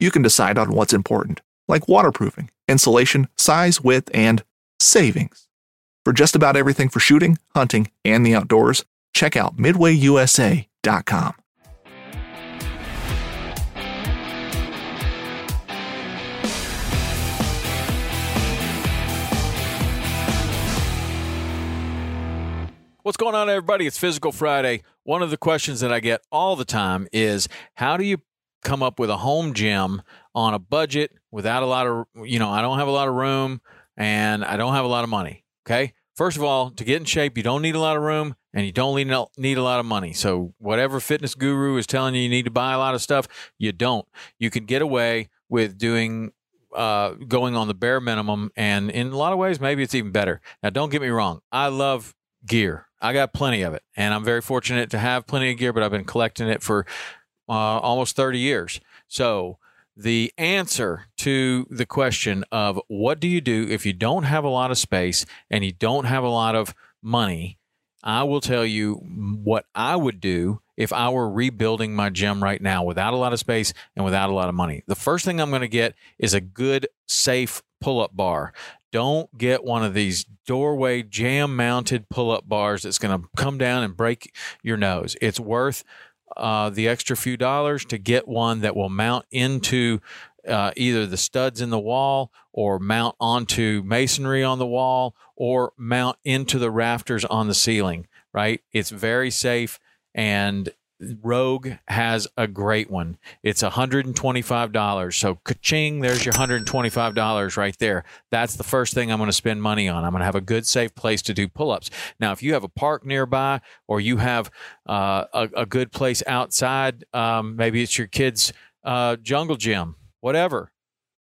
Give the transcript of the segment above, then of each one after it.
you can decide on what's important, like waterproofing, insulation, size, width, and savings. For just about everything for shooting, hunting, and the outdoors, check out midwayusa.com. What's going on, everybody? It's Physical Friday. One of the questions that I get all the time is how do you come up with a home gym on a budget without a lot of, you know, I don't have a lot of room and I don't have a lot of money. Okay. First of all, to get in shape, you don't need a lot of room and you don't need, a lot of money. So, whatever fitness guru is telling you you need to buy a lot of stuff, you don't. You can get away with doing uh, going on the bare minimum. And in a lot of ways, maybe it's even better. Now, don't get me wrong. I love gear. I got plenty of it, and I'm very fortunate to have plenty of gear. But I've been collecting it for uh, almost 30 years. So the answer to the question of what do you do if you don't have a lot of space and you don't have a lot of money, I will tell you what I would do if I were rebuilding my gym right now without a lot of space and without a lot of money. The first thing I'm going to get is a good, safe pull up bar. Don't get one of these doorway jam mounted pull up bars that's going to come down and break your nose. It's worth uh, the extra few dollars to get one that will mount into uh, either the studs in the wall or mount onto masonry on the wall or mount into the rafters on the ceiling, right? It's very safe and Rogue has a great one. It's $125. So, ka-ching, there's your $125 right there. That's the first thing I'm going to spend money on. I'm going to have a good, safe place to do pull ups. Now, if you have a park nearby or you have uh, a, a, good place outside, um, maybe it's your kid's uh, jungle gym, whatever.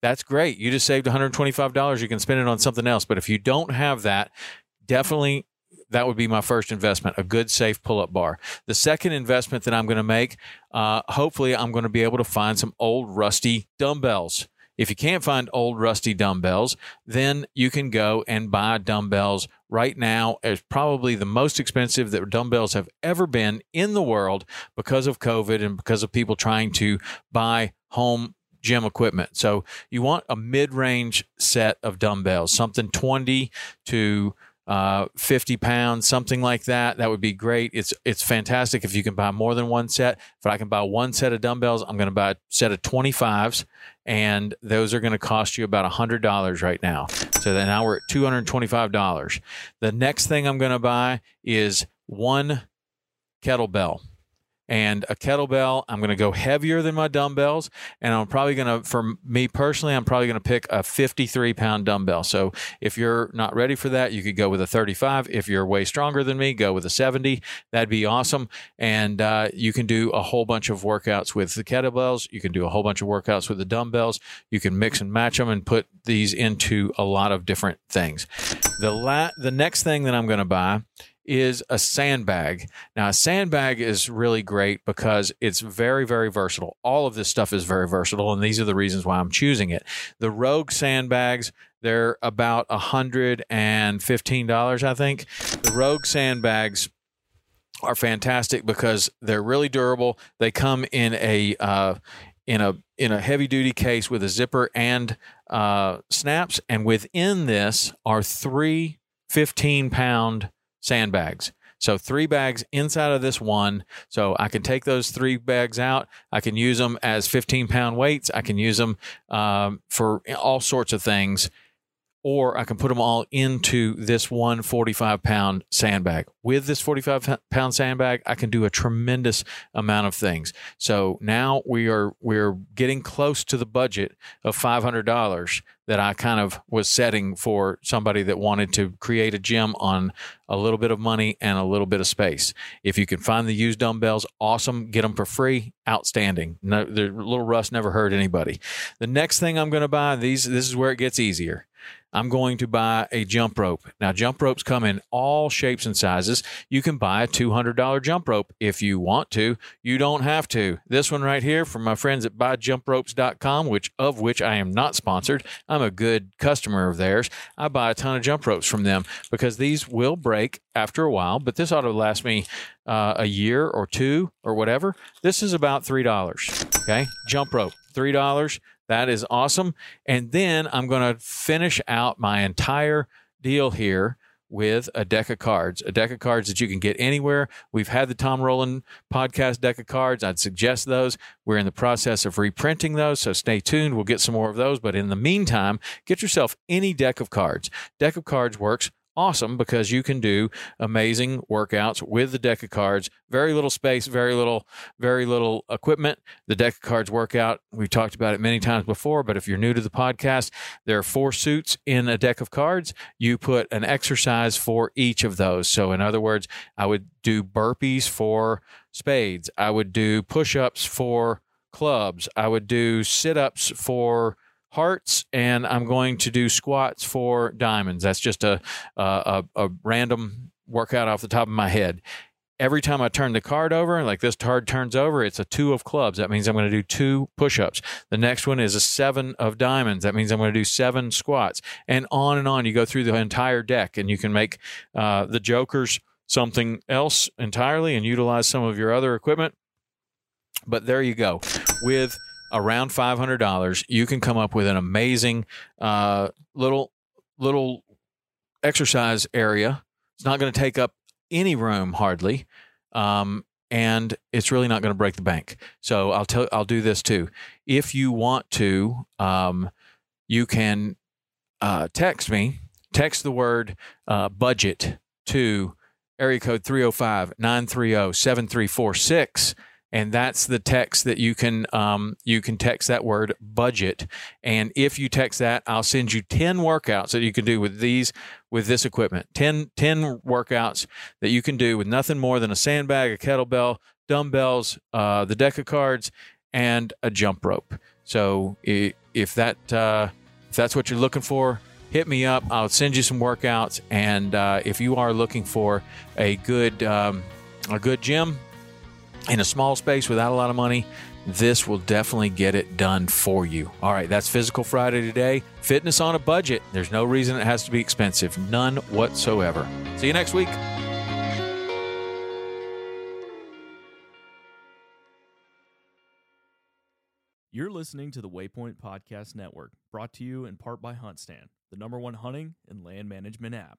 That's great. You just saved $125. You can spend it on something else. But if you don't have that, definitely that would be my first investment a good safe pull-up bar the second investment that i'm going to make uh, hopefully i'm going to be able to find some old rusty dumbbells if you can't find old rusty dumbbells then you can go and buy dumbbells right now as probably the most expensive that dumbbells have ever been in the world because of covid and because of people trying to buy home gym equipment. So you want a mid-range set of dumbbells, something 20 to uh, 50 pounds, something like that. That would be great. It's it's fantastic if you can buy more than one set. If I can buy one set of dumbbells, I'm going to buy a set of 25s, and those are going to cost you about $100 right now. So then now we're at $225. The next thing I'm going to buy is one kettlebell and a kettlebell. I'm going to go heavier than my dumbbells, and I'm probably going to, for me personally, I'm probably going to pick a 53 pound dumbbell. So if you're not ready for that, you could go with a 35. If you're way stronger than me, go with a 70. That'd be awesome. And uh, you can do a whole bunch of workouts with the kettlebells. You can do a whole bunch of workouts with the dumbbells. You can mix and match them and put these into a lot of different things. The la- the next thing that I'm going to buy is a sandbag. Now, a sandbag is really great because it's very, very versatile. All of this stuff is very versatile, and these are the reasons why I'm choosing it. The Rogue sandbags, They're about a hundred and fifteen dollars, I think. The Rogue sandbags are fantastic because they're really durable. They come in a uh, in a in a heavy duty case with a zipper and uh, snaps, and within this are three 15 pound sandbags. So three bags inside of this one. So I can take those three bags out. I can use them as 15 pound weights. I can use them um, for all sorts of things or I can put them all into this one 45 pound sandbag. With this 45 pound sandbag, I can do a tremendous amount of things. So now we are we're getting close to the budget of $500 that I kind of was setting for somebody that wanted to create a gym on a little bit of money and a little bit of space. If you can find the used dumbbells, awesome. Get them for free, outstanding. No, the little rust never hurt anybody. The next thing I'm going to buy, these this is where it gets easier. I'm going to buy a jump rope. Now, jump ropes come in all shapes and sizes. You can buy a $200 jump rope if you want to. You don't have to. This one right here from my friends at buyjumpropes.com, which of which I am not sponsored. I'm a good customer of theirs. I buy a ton of jump ropes from them because these will break after a while, but this ought to last me uh, a year or two or whatever. This is about $3. Okay. Jump rope, $3. That is awesome. And then I'm going to finish out my entire deal here with a deck of cards, a deck of cards that you can get anywhere. We've had the Tom Rowland podcast deck of cards. I'd suggest those. We're in the process of reprinting those, so stay tuned. We'll get some more of those. But in the meantime, get yourself any deck of cards. Deck of cards works awesome because you can do amazing workouts with the deck of cards. Very little space, very little, very little equipment. The deck of cards workout, we've talked about it many times before, but if you're new to the podcast, there are four suits in a deck of cards. You put an exercise for each of those. So, in other words, I would do burpees for spades, I would do push ups for clubs, I would do sit ups for hearts and I'm going to do squats for diamonds. That's just a, a, a random workout off the top of my head. Every time I turn the card over, like this card turns over, it's a two of clubs. That means I'm going to do two push ups. The next one is a seven of diamonds. That means I'm going to do seven squats. And on and on. You go through the entire deck and you can make uh, the jokers something else entirely and utilize some of your other equipment. But there you go. With around five hundred dollars, you can come up with an amazing uh, little little exercise area. It's not going to take up any room hardly, um, and it's really not going to break the bank. So I'll tell I'll do this too. If you want to, um, you can uh, text me. Text the word uh, budget to area code 305 930 7346 and that's the text that you can um, you can text that word budget. And if you text that i'll send you 10 workouts that you can do with these with this equipment. 10, 10 workouts that you can do with nothing more than a sandbag a kettlebell dumbbells uh, the deck of cards and a jump rope. So if that uh, if that's what you're looking for hit me up. I'll send you some workouts. And uh, if you are looking for a good um, a good gym in a small space without a lot of money, this will definitely get it done for you. All right, that's Physical Friday today. Fitness on a budget. There's no reason it has to be expensive, none whatsoever. See you next week. You're listening to the Waypoint Podcast Network, brought to you in part by HuntStand, the number one hunting and land management app.